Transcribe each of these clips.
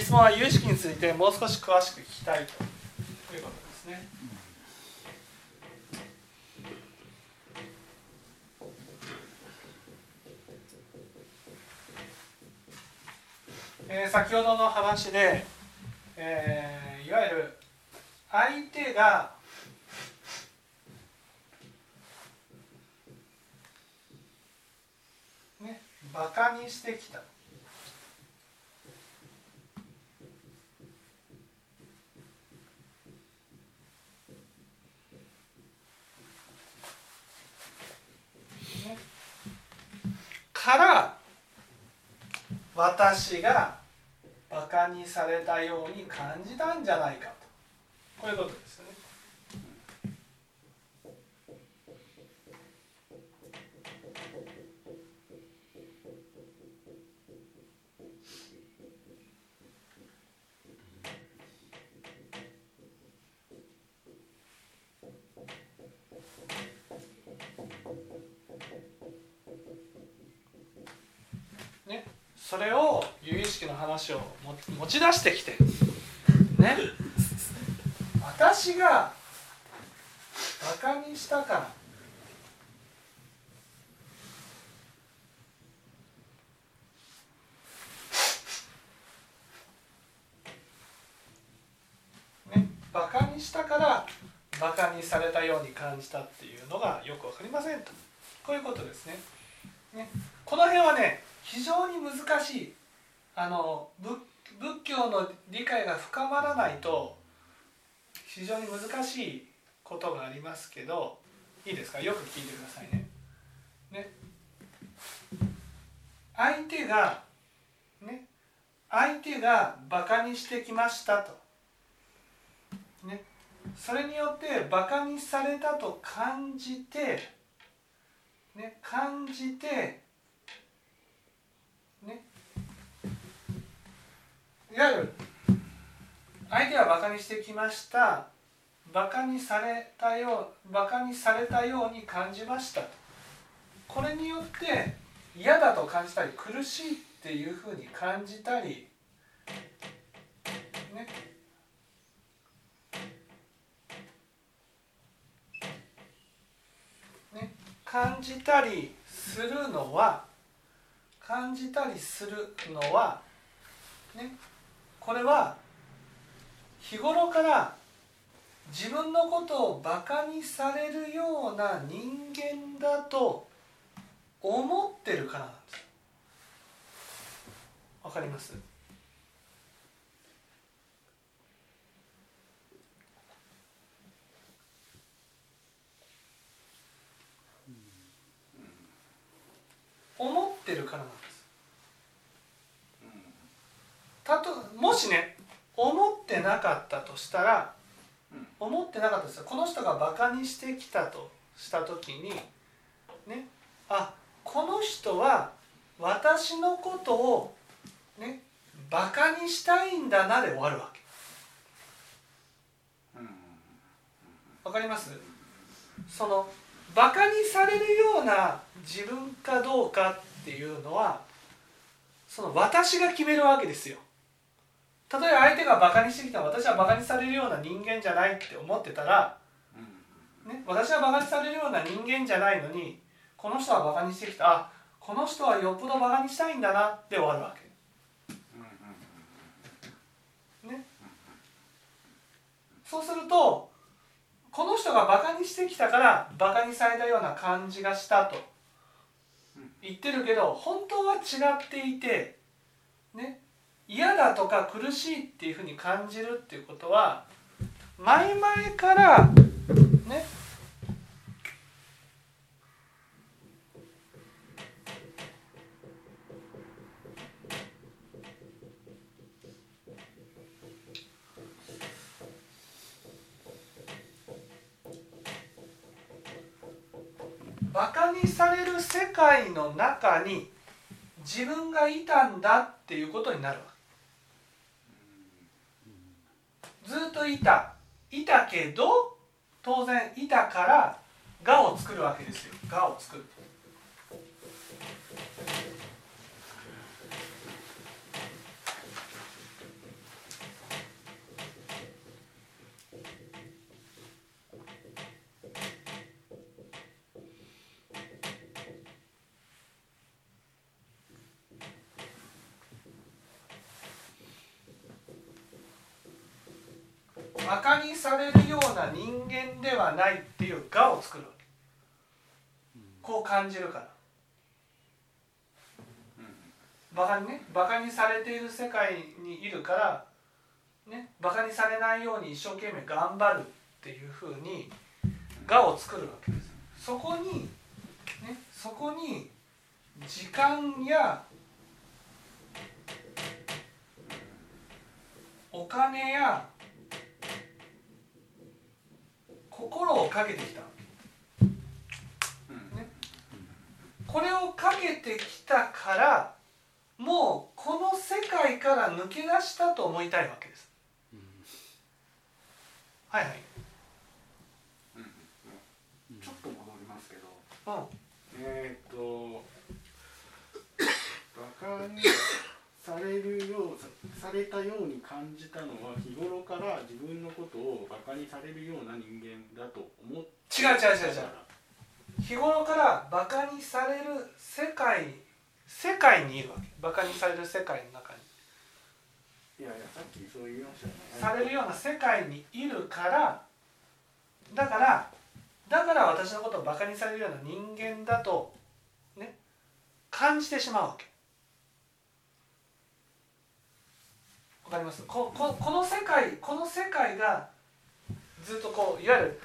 質問は有識についてもう少し詳しく聞きたいということですね。えー、先ほどの話で、えー、いわゆる相手がねバカにしてきた。から私がバカにされたように感じたんじゃないかとこういうことですね。それを由々しきの話を持ち出してきてね。私がバカにしたから。ね。バカにしたからバカにされたように感じたっていうのがよく分かりませんと。こういうことですね。ね。この辺はね非常に難しい。あの仏教の理解が深まらないと非常に難しいことがありますけどいいですか？よく聞いてくださいね。ね。相手がね。相手がバカにしてきましたと。ね。それによってバカにされたと感じてね。感じていわゆる相手はバカにしてきました。バカにされたようバカにされたように感じました。これによって嫌だと感じたり苦しいっていうふうに感じたりね。ね。感じたりするのは感じたりするのはね。これは日頃から自分のことをバカにされるような人間だと思ってるからなんですわかります？思ってるからなんです。たともしね思ってなかったとしたら思ってなかったですよこの人がバカにしてきたとした時にねあこの人は私のことをねバカにしたいんだなで終わるわけ。わかります？そのバカにされるような自分かどうかっていうのはその私が決めるわけですよ。例えば相手がバカにしてきた私はバカにされるような人間じゃないって思ってたら、ね、私はバカにされるような人間じゃないのにこの人はバカにしてきた。あこの人はよっぽどバカにしたいんだなって終わるわけ。ね、そうするとこの人がバカにしてきたからバカにされたような感じがしたと言ってるけど本当は違っていてね嫌だとか苦しいっていうふうに感じるっていうことは前々からねバカにされる世界の中に自分がいたんだっていうことになるわけ。ずっといたいたけど当然いたから「が」を作るわけですよ「が」を作る。バカにされるような人間ではないっていう我を作るわけ。こう感じるから。バカにねバカにされている世界にいるからねバカにされないように一生懸命頑張るっていうふうに我を作るわけです。そこにねそこに時間やお金や心をかけてきた、ね、これをかけてきたからもうこの世界から抜け出したと思いたいわけです。はいはい。ちょっと戻りますけど、うん、えっ、とバカにされるようされたように感じたのは日頃から自分のことをバカにされるような人間だと思っ違う違う違う違う。日頃からバカにされる世界世界にいるわけ。バカにされる世界の中に。いやいやさっきそう言いましたよね。されるような世界にいるからだからだから私のことをバカにされるような人間だとね感じてしまうわけかります。こここの世界この世界がずっとこういわゆる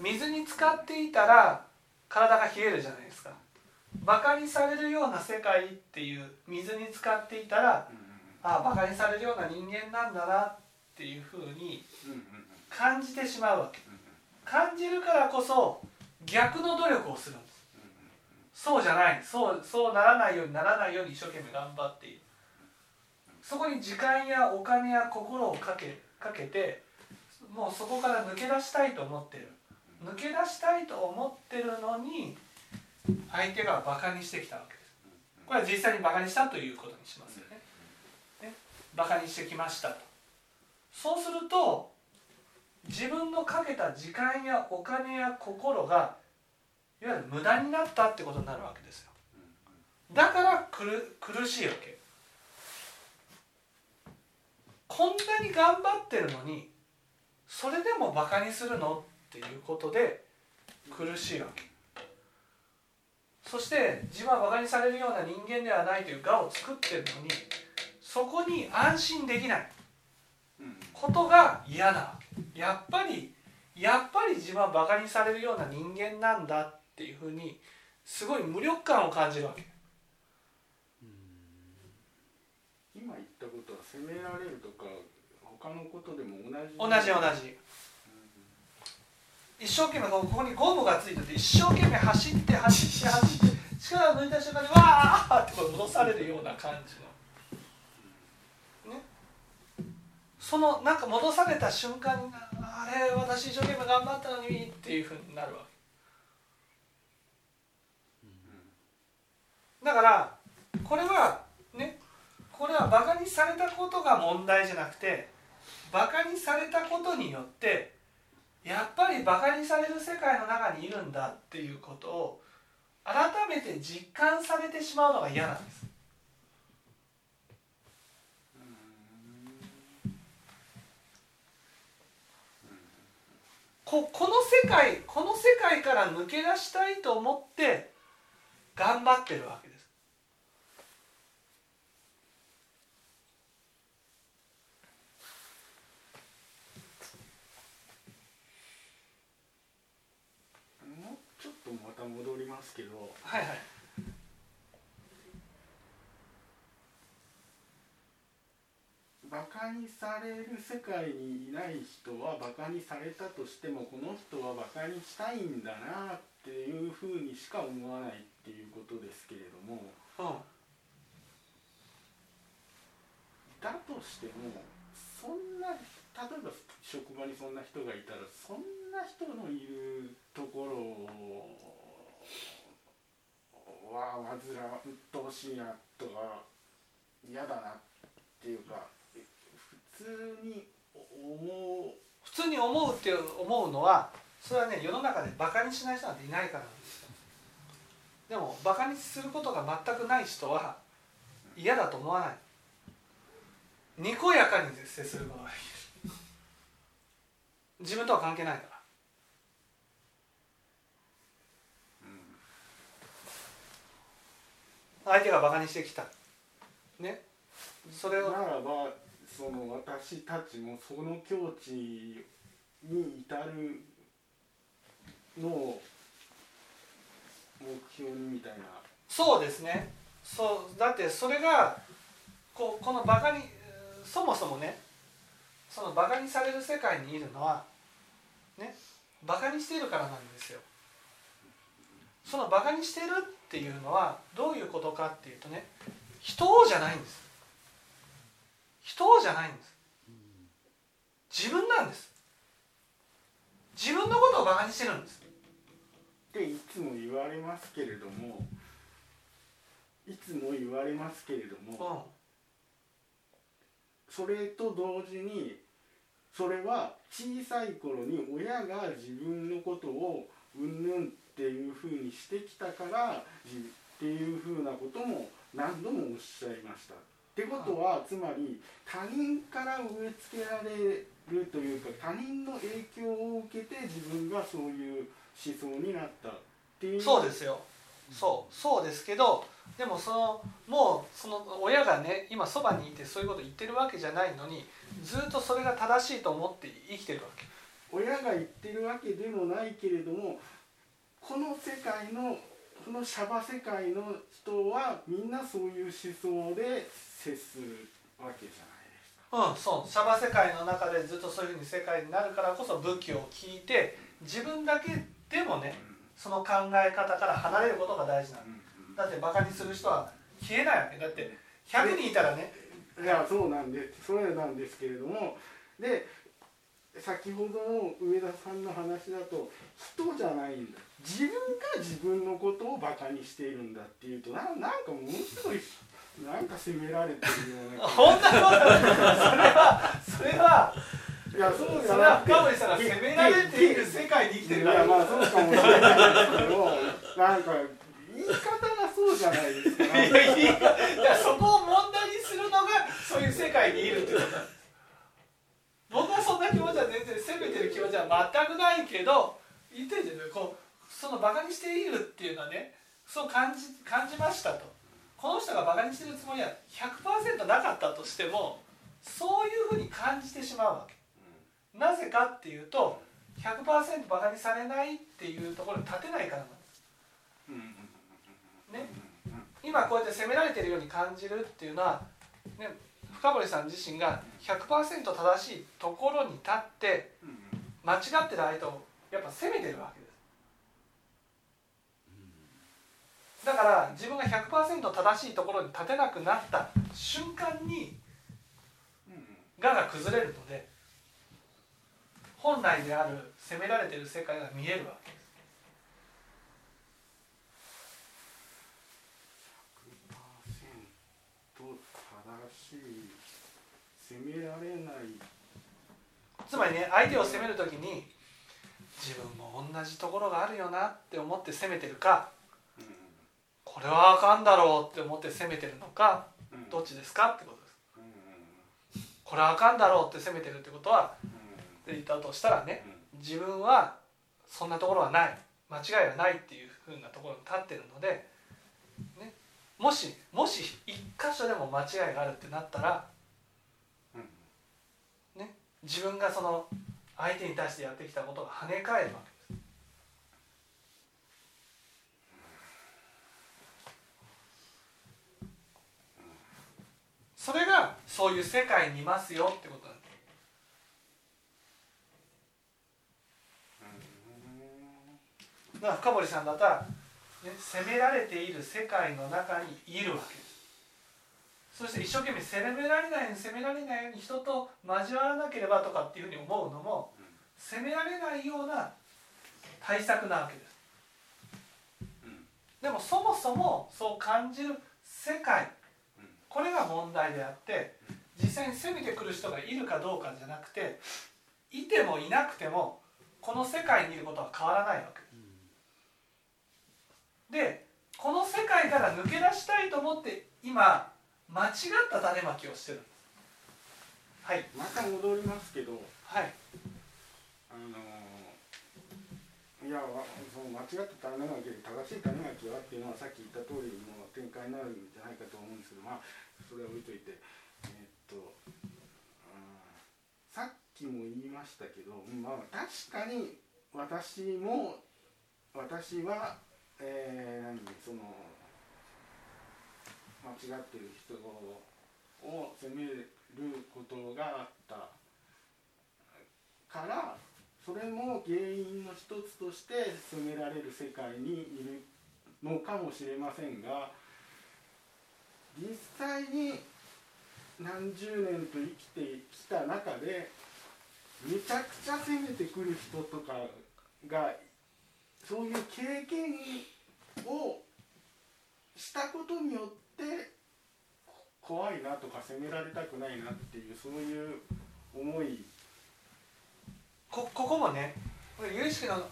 水に浸かっていたら体が冷えるじゃないですか。バカにされるような世界っていう水に浸かっていたら、ああバカにされるような人間なんだなっていうふうに感じてしまうわけ。感じるからこそ逆の努力をするんです。そうじゃない。そうそうならないようにならないように一生懸命頑張っているそこに時間やお金や心をかけかけてもうそこから抜け出したいと思ってる。抜け出したいと思ってるのに相手がバカにしてきたわけです。これは実際にバカにしたということにしますよね。ね。バカにしてきましたと。そうすると自分のかけた時間やお金や心がいわゆる無駄になったってことになるわけですよ。だから苦しいわけ。こんなに頑張ってるのにそれでもバカにするのっていうことで苦しいわけ。そして自分はバカにされるような人間ではないという我を作ってるのにそこに安心できない。ことが嫌なやっぱりやっぱり自分はバカにされるような人間なんだっていうふうにすごい無力感を感じるわけ。責められるとか他のことでも同じ。同じ同じ、一生懸命ここにゴムがついてて一生懸命走って走って走って力を抜いた瞬間にわーって戻されるような感じの。ね。そのなんか戻された瞬間にあれ私一生懸命頑張ったのにっていうふうになるわけ。だからこれはねこれはバカにされたことが問題じゃなくてバカにされたことによってやっぱりバカにされる世界の中にいるんだっていうことを改めて実感されてしまうのが嫌なんです。ここの世界この世界から抜け出したいと思って頑張ってるわけです。ますけど。はいはい。バカにされる世界にいない人はバカにされたとしてもこの人はバカにしたいんだなっていうふうにしか思わないっていうことですけれども、うん、だとしてもそんな例えば職場にそんな人がいたらそんな人のいるところをわあ煩わ鬱陶しいなとか嫌だなっていうか普通に思う。普通に思うって思うのはそれはね世の中でバカにしない人なんていないからです。でもバカにすることが全くない人は嫌だと思わない。にこやかに接することができる自分とは関係ないから。相手がバカにしてきた。ね。それをならばその私たちもその境地に至るのを目標にみたいな。そうですね。そうだってそれがこうこのバカにそもそもねそのバカにされる世界にいるのはねバカにしているからなんですよ。そのバカにしてるっていうのはどういうことかっていうとね人をじゃないんです。人をじゃないんです。自分なんです。自分のことをバカにしてるんです。っていつも言われますけれどもいつも言われますけれども、それと同時にそれは小さい頃に親が自分のことをうんぬんっていうふうにしてきたからじっていうふうなことも何度もおっしゃいました。ってことはつまり他人から植え付けられるというか他人の影響を受けて自分がそういう思想になった。っていう。そうですよ。そう。そうですけどでもそのもうその親がね今そばにいてそういうこと言ってるわけじゃないのにずっとそれが正しいと思って生きてるわけ親が言ってるわけでもないけれどもこの世界のこのシャバ世界の人はみんなそういう思想で接するわけじゃないですか。うんそう。シャバ世界の中でずっとそういうふうに世界になるからこそ武器を聞いて自分だけでもねその考え方から離れることが大事なの。だってバカにする人は消えないわけ。だって100人いたらね。いやそうなんでそれなんですけれども。で先ほどの上田さんの話だと人じゃないんだ自分が自分のことをバカにしているんだっていうとななんかものすごいなんか責められてるような本当にそれはそれはいやそうじそれはゃなくて深堀さんが責められている世界に生きてるいからやまあそうかもしれない。ですけどなんか言い。方がそうじゃないですか。いやいやそこを問題にするのがそういう世界にいるってこと。なんです僕はそんな気持ちは全然責めてる気持ちは全くないけど言ってるじゃないこうそのバカにしているっていうのはねそう感じ感じましたと。この人がバカにしてるつもりは100%なかったとしてもそういうふうに感じてしまうわけ。なぜかっていうと100%バカにされないっていうところに立てないからなんです。ね。今こうやって責められてるように感じるっていうのは、ね、深堀さん自身が100%正しいところに立って間違ってる相手をやっぱ責めてるわけです。だから自分が100%正しいところに立てなくなった瞬間に我が崩れるので本来である責められてる世界が見えるわけです正しい責められない。つまりね相手を責める時に自分も同じところがあるよなって思って責めてるかこれはあかんだろうって思って責めてるのかどっちですかってことです。これはあかんだろうって責めてるってことはって言ったとしたらね自分はそんなところはない。間違いはないっていうふうなところに立ってるので、ね、もしもし一箇所でも間違いがあるってなったら、ね、自分がその相手に対してやってきたことが跳ね返るわけです。それがそういう世界にいますよってことなんです。だから深堀さんだったら、ね、責められている世界の中にいるわけですそして一生懸命責められないように責められないように人と交わらなければとかっていうふうに思うのも責められないような対策なわけですでもそもそもそう感じる世界これが問題であって実際に攻めてくる人がいるかどうかじゃなくていてもいなくてもこの世界にいることは変わらないわけ。でこの世界から抜け出したいと思って今間違った種まきをしてる。んです。はいまた戻りますけどはい。あのいやわその間違った種まきで正しい種まきはっていうのはさっき言った通りの展開になるんじゃないかと思うんですけどまあそれは置いといて。えーっとさっきも言いましたけどまあ確かに私も私はえー、何その間違ってる人を責めることがあったからそれも原因の一つとして責められる世界にいるのかもしれませんが実際に何十年と生きてきた中でめちゃくちゃ責めてくる人とかがそういう経験をしたことによって怖いなとか責められたくないなっていうそういう思い。こここもねこれ有意識の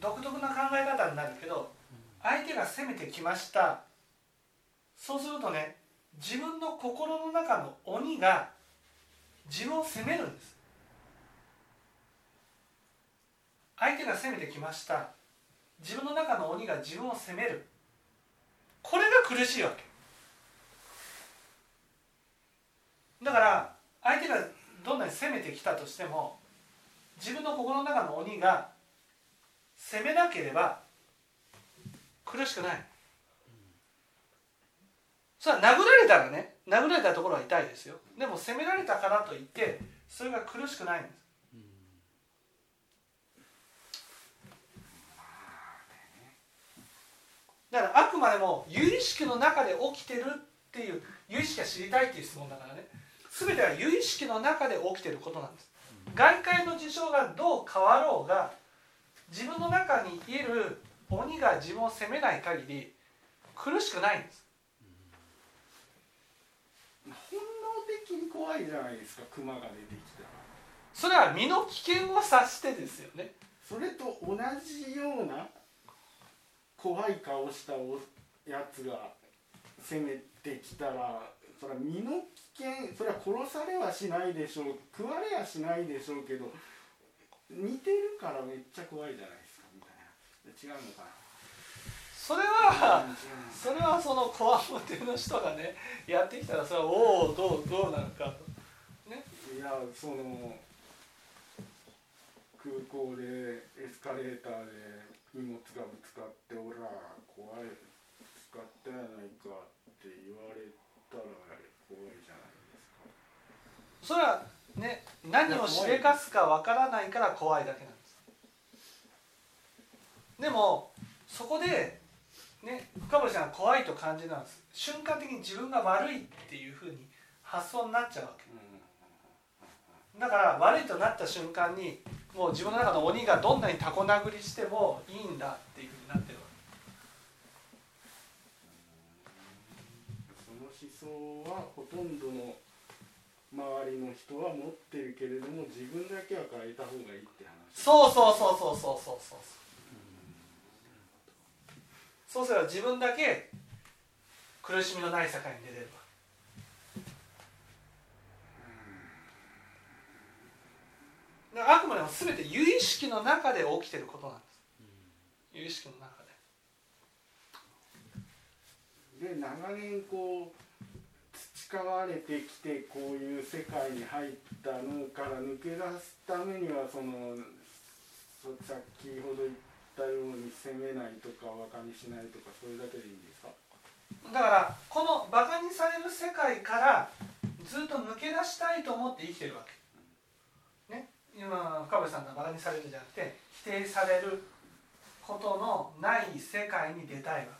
独特な考え方になるけど相手が攻めてきました。そうするとね自分の心の中の鬼が自分を責めるんです。相手が攻めてきました。自分の中の鬼が自分を責める。これが苦しいわけ。だから相手がどんなに攻めてきたとしても自分の心の中の鬼が攻めなければ苦しくない。それは殴られたらね殴られたところは痛いですよ。でも攻められたからといってそれが苦しくないんです。だからあくまでも有意識の中で起きてるっていう有意識が知りたいっていう質問だからね。全ては有意識の中で起きてることなんです。外界の事象がどう変わろうが自分の中にいる鬼が自分を責めない限り苦しくないんです。本能的に怖いじゃないですか熊が出てきたら。それは身の危険を察してですよね。それと同じような怖い顔したおやつが攻めてきたらそれは身の危険それは殺されはしないでしょう食われはしないでしょうけど似てるからめっちゃ怖いじゃないですかみたいな。違うのかな。それはそれはそのこわもての人がねやってきたらそれはおおどうどうなるかと。ね。いやその空港でエスカレーターで荷物がぶつかって「おら怖いぶつかったやないか」って言われたらそれはね何をしでかすかわからないから怖いだけなんです。でもそこでね深堀さんが怖いと感じるのは瞬間的に自分が悪いっていうふうに発想になっちゃうわけ。だから悪いとなった瞬間にもう自分の中の鬼がどんなにタコ殴りしてもいいんだっていう想はほとんどの周りの人は持ってるけれども自分だけは変えた方がいいって話。けそうそうそうそうそうそう。そうそうすれば自分だけ苦しみのない世界に出れるわ。あくまでも全て有意識の中で起きてることなんです。有意識の中で。で長年こう培われてきてこういう世界に入ったのから抜け出すためにはそのさっきほど言ったように責めないとかバカにしないとかそれだけでいいんですか？だからこのバカにされる世界からずっと抜け出したいと思って生きてるわけ。ね、今深堀さんがバカにされるんじゃなくて否定されることのない世界に出たいわけ。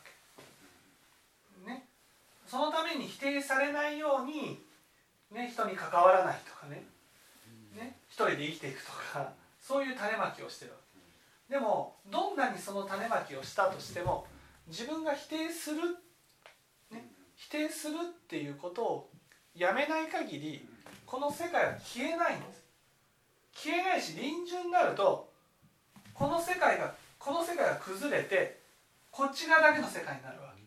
そのために否定されないように、ね、人に関わらないとかね。ね一人で生きていくとかそういう種まきをしてるわけ。でもどんなにその種まきをしたとしても自分が否定するね否定するっていうことをやめない限りこの世界は消えないんです。消えないし臨終になるとこの世界がこの世界が崩れてこっち側だけの世界になるわけ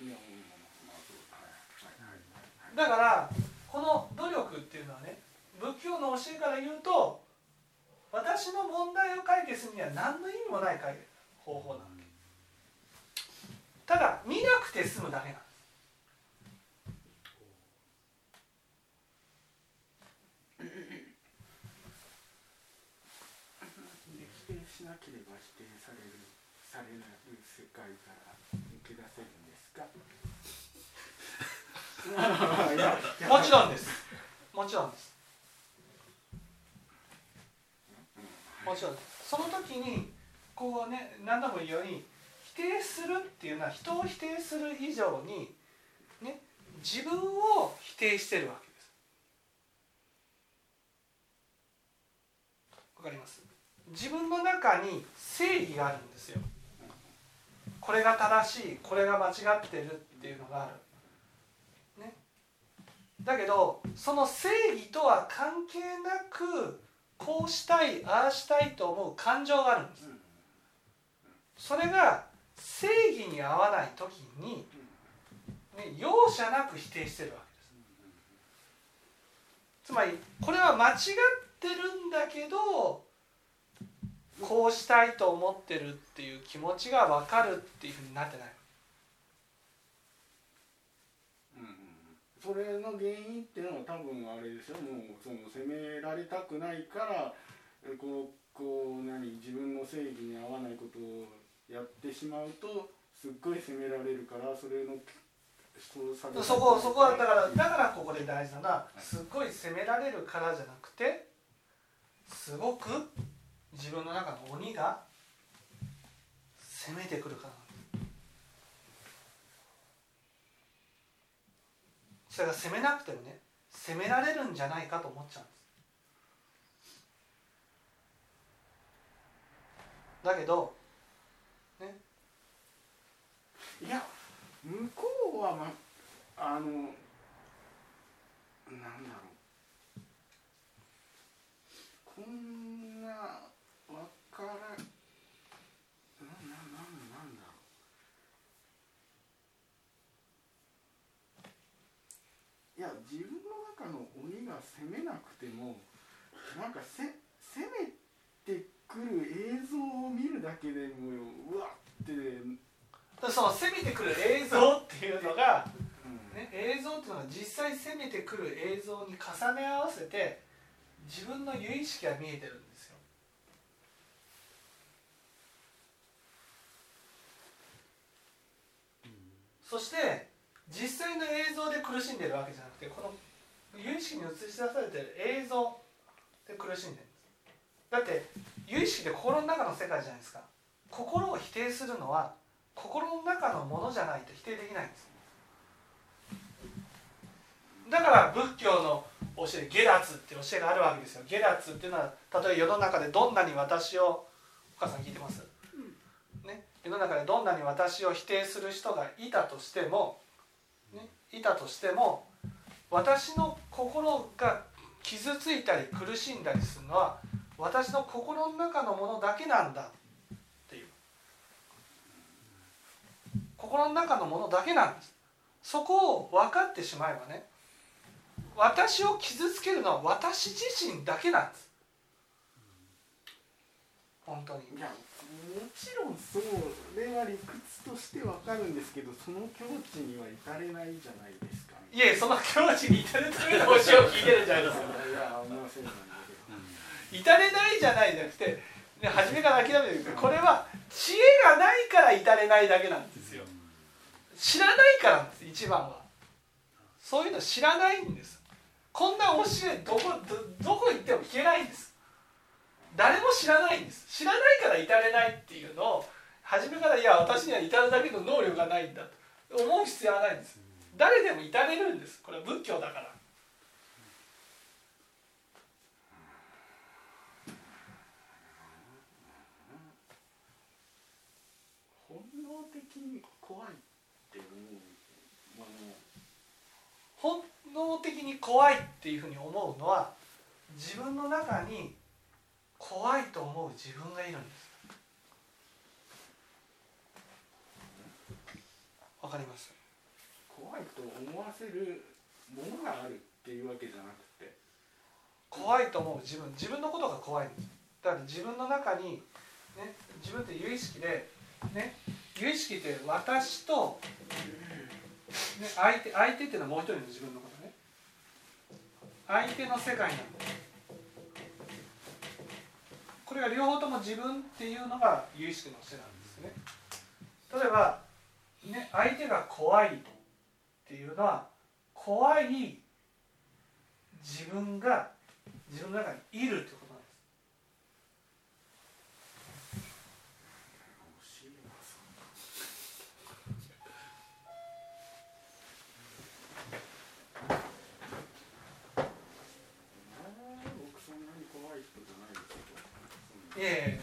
いやうんまあそうはいはいはいはいだからこの努力っていうのはね仏教の教えから言うと私の問題を解決するには何の意味もない解方法なわけ。ただ見なくて済むだけなんです。否定しなければ否定されるされない世界から抜け出せるんですかもちろんです。もちろんです。もちろんその時にこうね何度も言うように否定するっていうのは人を否定する以上にね自分を否定してるわけです。わかります？自分の中に正義があるんですよ。これが正しいこれが間違ってるっていうのがある。だけどその正義とは関係なくこうしたいああしたいと思う感情があるんです。それが正義に合わない時に、ね、容赦なく否定してるわけです。つまりこれは間違ってるんだけどこうしたいと思ってるっていう気持ちが分かるっていうふうになってない。それの原因っていうのは多分あれですよ。もうその責められたくないからこうこう何自分の正義に合わないことをやってしまうとすっごい責められるからそれのそそこそこはだからだからここで大事なのはすっごい責められるからじゃなくてすごく自分の中の鬼が攻めてくるからなんですそれが攻めなくてもね攻められるんじゃないかと思っちゃうんです。だけどね。いや向こうはまあのなんだろう。こんなわからななななんだろういや自分の中の鬼が攻めなくてもなんかせ攻めてくる映像を見るだけでもううわってその攻めてくる映像っていうのがうんね、映像っていうのは実際攻めてくる映像に重ね合わせて自分の由意識が見えてるんですよ。そして実際の映像で苦しんでるわけじゃなくてこの由意識に映し出されてる映像で苦しんでるんです。だって由意識って心の中の世界じゃないですか。心を否定するのは心の中のものじゃないと否定できないんです。だから仏教の教え下脱っていう教えがあるわけですよ下脱っていうのは例え世の中でどんなに私をお母さん聞いてます、ね、世の中でどんなに私を否定する人がいたとしても、いたとしても私の心が傷ついたり苦しんだりするのは私の心の中のものだけなんだっていう。心の中のものだけなんです。そこを分かってしまえばね私を傷つけるのは私自身だけなんです。本当に。もちろんそれは理屈としてわかるんですけどその境地には至れないじゃないですか、いえその境地に至るための教えを聞いてるんじゃないですか。いや面白いなんだけど至れないじゃないじゃなくて、初めから諦めてるけどこれは知恵がないから至れないだけなんですよ。知らないからなんです一番は。そういうの知らないんです。こんな教えどこどどこ行っても聞けないんです。誰も知らないんです。知らないから至れないっていうのを初めからいや私には至るだけの能力がないんだと思う必要はないんです。誰でも至れるんです。これは仏教だから。本能的に怖いって思うもの本能的に怖いっていうふうに思うのは自分の中に怖いと思う自分がいるんです。わかります？怖いと思わせるものがあるっていうわけじゃなくて。怖いと思う自分。自分のことが怖いんです。だから自分の中に、ね、自分って有意識で、ね、有意識って私と、ね、相手相手っていうのはもう一人の自分のことね。相手の世界なんだこれが両方とも自分っていうのが有意識の世なんですね。例えば、ね、相手が怖いっていうのは怖い自分が自分の中にいるってことなんです教えます僕そんなに怖い人じゃないですいえ。いえ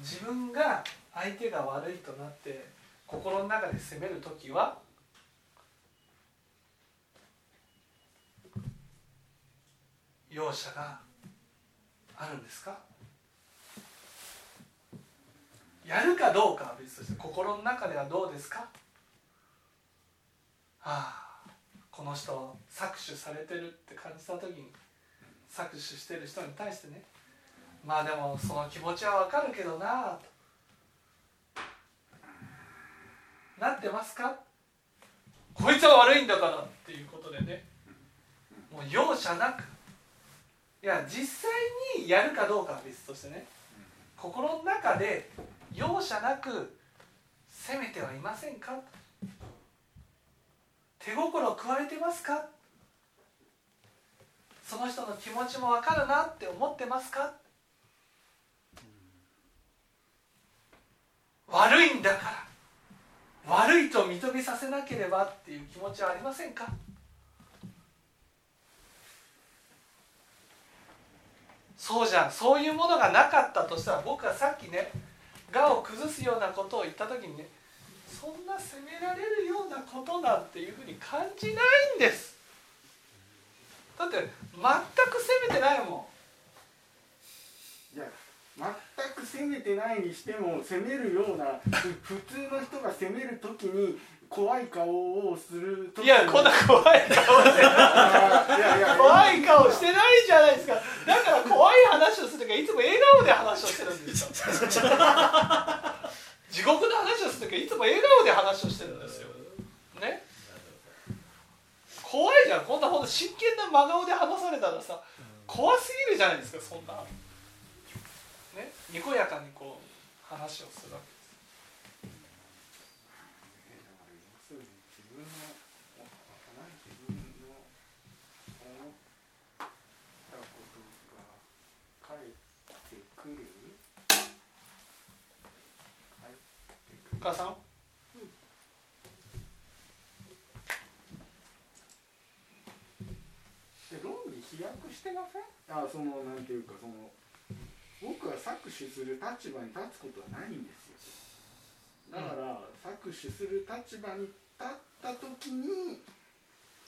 自分が相手が悪いとなって心の中で責める時は容赦があるんですか？やるかどうかは別として心の中ではどうですか？ああこの人搾取されてるって感じた時に搾取してる人に対してね。まあでもその気持ちはわかるけどな。となってますか？こいつは悪いんだからっていうことでね。もう容赦なく。いや実際にやるかどうかは別としてね。心の中で容赦なく責めてはいませんか？手心を加えてますか？その人の気持ちも分かるなって思ってますか？悪いんだから。悪いと認めさせなければっていう気持ちはありませんか？そうじゃん。そういうものがなかったとしたら僕はさっきね我を崩すようなことを言った時にねそんな責められるようなことなんていうふうに感じないんです。だって全く責めてないもいや全く責めてないにしても責めるようなふ普通の人が責める時に怖い顔をするいやこんな怖い顔してあーい怖い顔してないじゃないですか。だから怖い話をする時はいつも笑顔で話をしてるんですよ。地獄の話をする時はいつも笑顔で話をしてるんですよ。ね怖いじゃん。こんなほんと真剣な真顔で話されたらさ怖すぎるじゃないですかそんな。ね？にこやかにこう話をするわけえだから要するに自分の自分の思ったことが返ってくる返ってくるお母さんで論理飛躍してません？あそのなんていうかその僕は搾取する立場に立つことはないんですよ。だから、搾取する立場に立った時に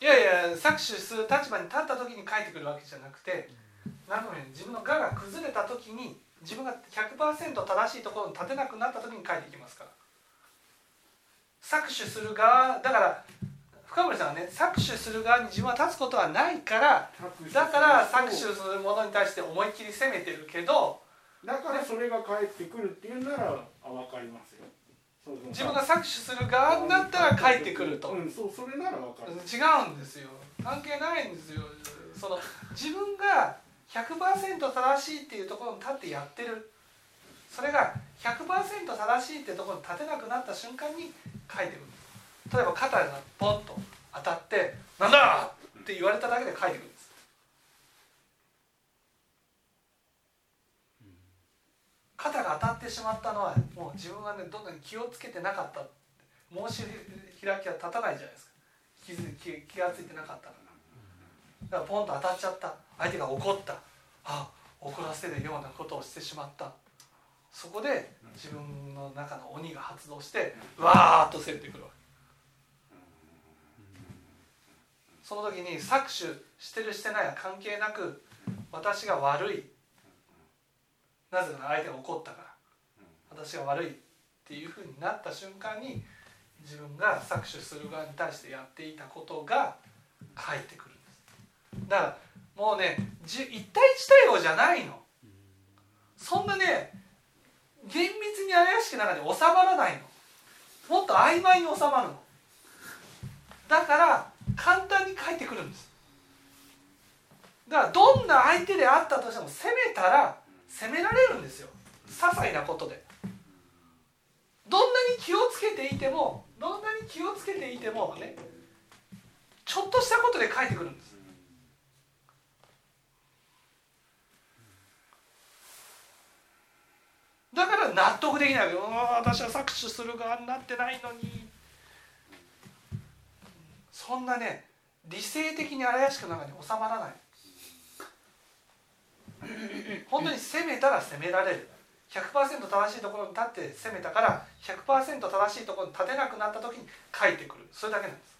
いやいや搾取する立場に立った時に書いてくるわけじゃなくてなるほど自分の我が崩れた時に自分が100%正しいところに立てなくなった時に書いていきますから。搾取する側だから深森さんはね搾取する側に自分は立つことはないからだから搾取するものに対して思いっきり責めてるけどだからそれが返ってくるっていうならあ分かりますよ。自分が搾取する側になったら返ってくると。うんそうそれなら分かる。違うんですよ。関係ないんですよ。その自分が100%正しいっていうところに立ってやってる。それが100%正しいってところに立てなくなった瞬間に書いてくる例えば肩がポンと当たって「なんだ!」って言われただけで書いてくるんです。肩が当たってしまったのはもう自分がねどんなに気をつけてなかった申し開きは立たないじゃないですか。気づ気気がついてなかったから。だからポンと当たっちゃった。相手が怒った。あ怒らせるようなことをしてしまった。そこで自分の中の鬼が発動してわーっと攻めてくるわけ。その時に搾取してるしてないは関係なく私が悪い。なぜなら相手が怒ったから。私が悪いっていうふうになった瞬間に自分が搾取する側に対してやっていたことが返ってくるんです。だからもうね一対一対応じゃないの。そんなね厳密に怪しき中で収まらないの。もっと曖昧に収まるの。だから簡単に返ってくるんです。だからどんな相手であったとしても攻めたら攻められるんですよ。些細なことで。どんなに気をつけていてもどんなに気をつけていてもねちょっとしたことで書いてくるんです。だから納得できない私は搾取する側になってないのに。そんなね理性的に怪しく中に収まらない。本当に攻めたら攻められる。100%正しいところに立って攻めたから100%正しいところに立てなくなった時に書いてくる。それだけなんです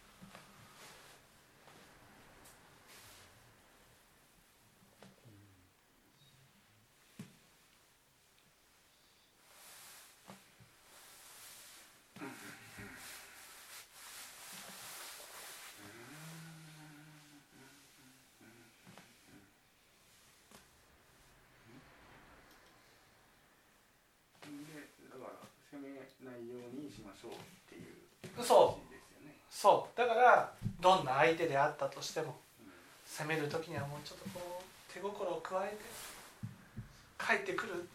ないっていうそうそうだからどんな相手であったとしても攻める時にはもうちょっとこう手心を加えて帰ってくる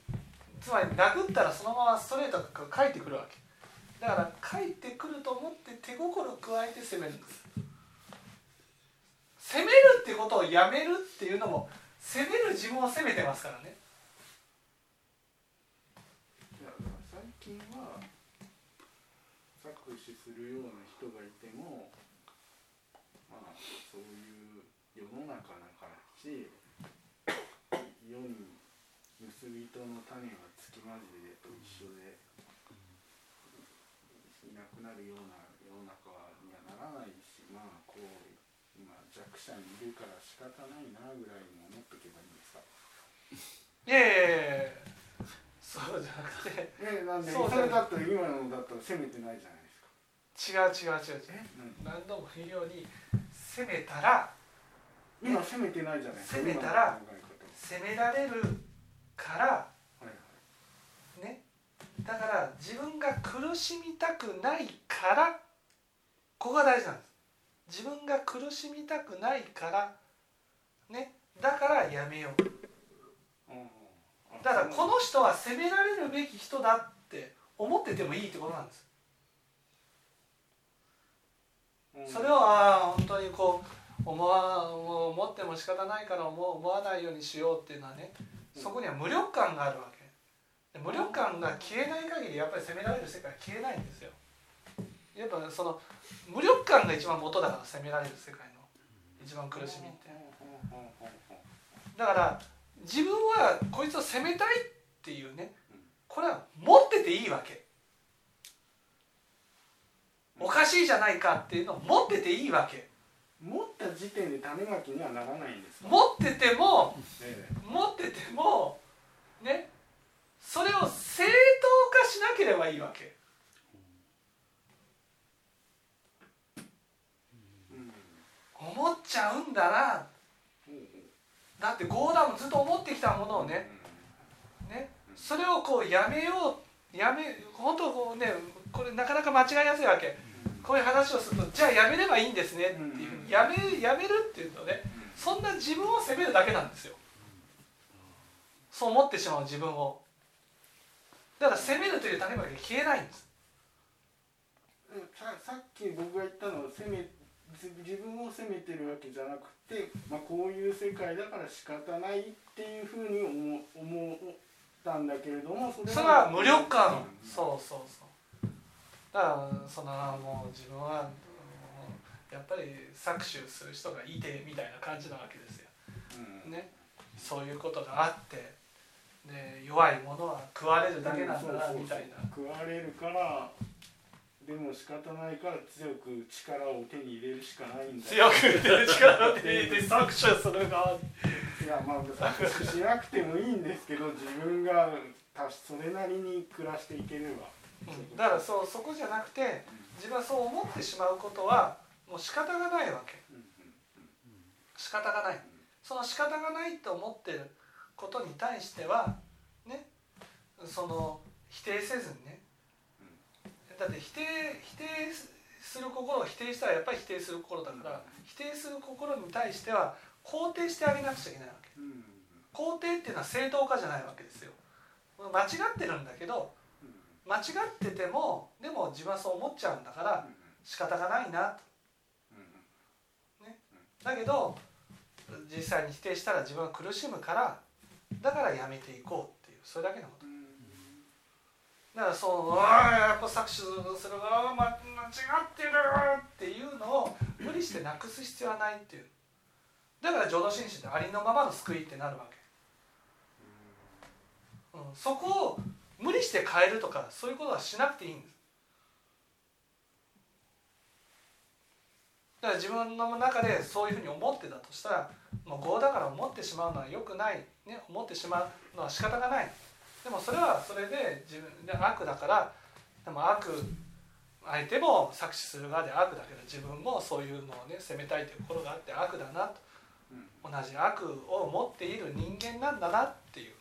つまり殴ったらそのままストレートが帰ってくるわけだから帰ってくると思って手心を加えて攻めるんです攻めるってことをやめるっていうのも攻める自分を責めてますからね最近は取するような人がいてもまあそういう世の中だからし世に結びとの種がつきまじでと一緒でいなくなるような世の中にはならないしまあこう今弱者にいるから仕方ないなぐらいに思っとけばいいんですかいやいやいや。そうじゃなくてえなんでそれだったら今のだったら責めてないじゃない違う違う違う違う。何度も言うように攻めたら今攻めてないじゃない。攻めたら攻められるから、ね。だから自分が苦しみたくないからここが大事なんです。自分が苦しみたくないからね。だからやめよう。だからこの人は責められるべき人だって思っててもいいってことなんですそれをああ本当にこう思わ思っても仕方ないから思思わないようにしようっていうのはねそこには無力感があるわけ。無力感が消えない限りやっぱり責められる世界は消えないんですよ。やっぱその無力感が一番元だから責められる世界の一番苦しみって。だから自分はこいつを責めたいっていうねこれは持ってていいわけおかしいじゃないかっていうのを持ってていいわけ。持った時点で種まきにはならないんですか？持ってても、ええ、持っててもねそれを正当化しなければいいわけ、うん、思っちゃうんだな、うん、だってゴーダムずっと思ってきたものをね,、ねそれをこうやめようやめ本当こうねこれなかなか間違いやすいわけこういう話をするとじゃあやめればいいんですね。っていうふうにやめやめるっていうとねそんな自分を責めるだけなんですよ。そう思ってしまう自分を。だから責めるという種まで消えないんです。ささっき僕が言ったのは責め自分を責めてるわけじゃなくて、まあ、こういう世界だから仕方ないっていうふうに思思ったんだけれどもそれは無力感、そうそうそうだからそのもう自分はやっぱり搾取する人がいてみたいな感じなわけですよ。うん、ね、そういうことがあって。で弱いものは食われるだけなんだなみたいな。食われるからでも仕方ないから強く力を手に入れるしかないんだ強く力を手に入れて搾取する側いやまあ搾取しなくてもいいんですけど自分がそれなりに暮らしていければ。うん、だからそうそこじゃなくて自分はそう思ってしまうことはもう仕方がないわけ。仕方がない。その仕方がないと思ってることに対してはねその否定せずにね。だって否定否定する心を否定したらやっぱり否定する心だから否定する心に対しては肯定してあげなくちゃいけないわけ。肯定っていうのは正当化じゃないわけですよ。間違ってるんだけど間違っててもでも自分はそう思っちゃうんだから仕方がないなと、ね、だけど実際に否定したら自分は苦しむからだからやめていこうっていうそれだけのこと。だからそう「ああやっぱ搾取する側間違ってる!」っていうのを無理してなくす必要はないっていう。だから浄土真宗ってありのままの救いってなるわけ、うん、そこを無理して変えるとかそういうことはしなくていいんです。だから自分の中でそういうふうに思ってたとしたらもう業だから思ってしまうのはよくない、ね、思ってしまうのは仕方がない。でもそれはそれで自分で悪だからでも悪相手も搾取する側で悪だけど自分もそういうのをね責めたいという心があって悪だなと。同じ悪を持っている人間なんだなっていう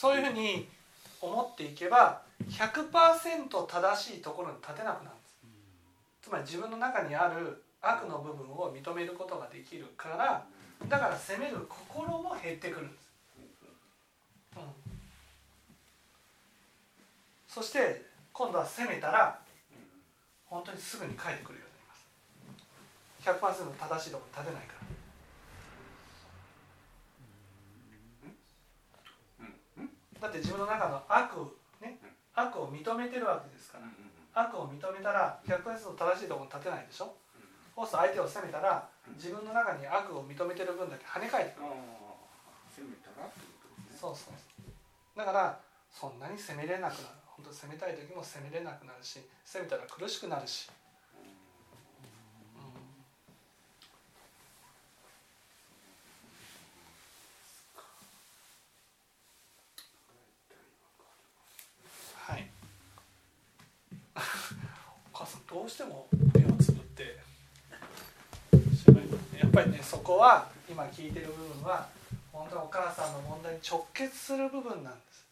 そういうふうに思っていけば100%正しいところに立てなくなるんです。つまり自分の中にある悪の部分を認めることができるからだから責める心も減ってくるんです、うん、そして今度は責めたら本当にすぐに帰ってくるようになります。100%正しいところに立てないから。だって自分の中の悪ね悪を認めてるわけですから。悪を認めたら100%正しいところに立てないでしょ？そうすると相手を責めたら自分の中に悪を認めてる分だけ跳ね返ってくる。ね。そうそうだからそんなに責めれなくなる。本当責めたい時も責めれなくなるし責めたら苦しくなるしどうしても目をつぶってやっぱりねそこは今聞いてる部分は本当にお母さんの問題に直結する部分なんです。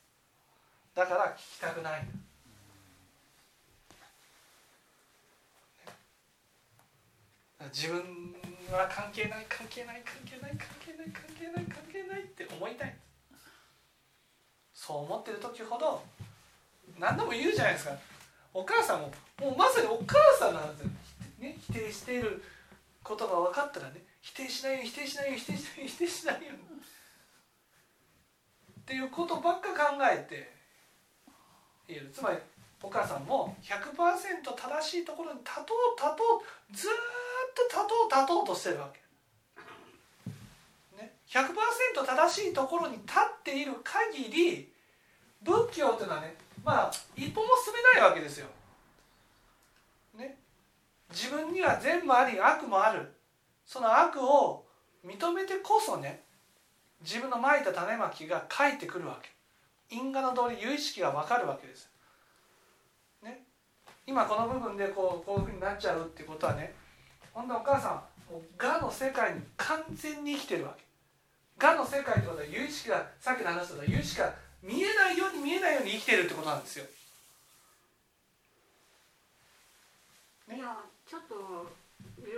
だから聞きたくない。自分は関係ない関係ない関係ない関係ない関係ない関係ないって思いたい。そう思ってる時ほど何度も言うじゃないですか。お母さんももうまさにお母さんなんですよ、ね、否定していることが分かったらね。否定しないよ否定しないよ否定しないよ否定しないよっていうことばっか考えているつまりお母さんも100%正しいところに立とう立とうずっと立とう立とうとしてるわけ。ね、100%正しいところに立っている限り仏教というのはねまあ一歩も進めないわけですよ。ね、自分には善もあり悪もあるその悪を認めてこそね自分のまいた種まきが返ってくるわけ因果の通り有意識が分かるわけです。ね、今この部分でこうこういうふうになっちゃうってことはね本当お母さんもう我の世界に完全に生きてるわけ。我の世界ってことは有意識がさっきの話だ有意識が見えないように見えないように生きてるってことなんですよ。ね、いやちょっと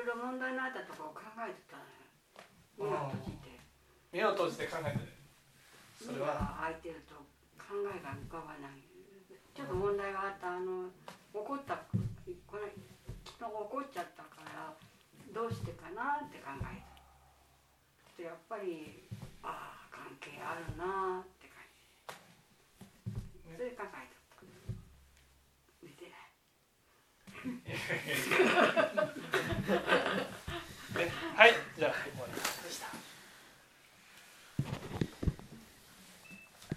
ろ問題のあったところを考えてた目を閉じて。目を閉じて考えてそれは。開いてると考えが浮かばない。ちょっと問題があった。あの怒ったこれ人が怒っちゃったからどうしてかなって考えた。でやっぱりああ関係あるなってそれ考えた見てないはいじゃあ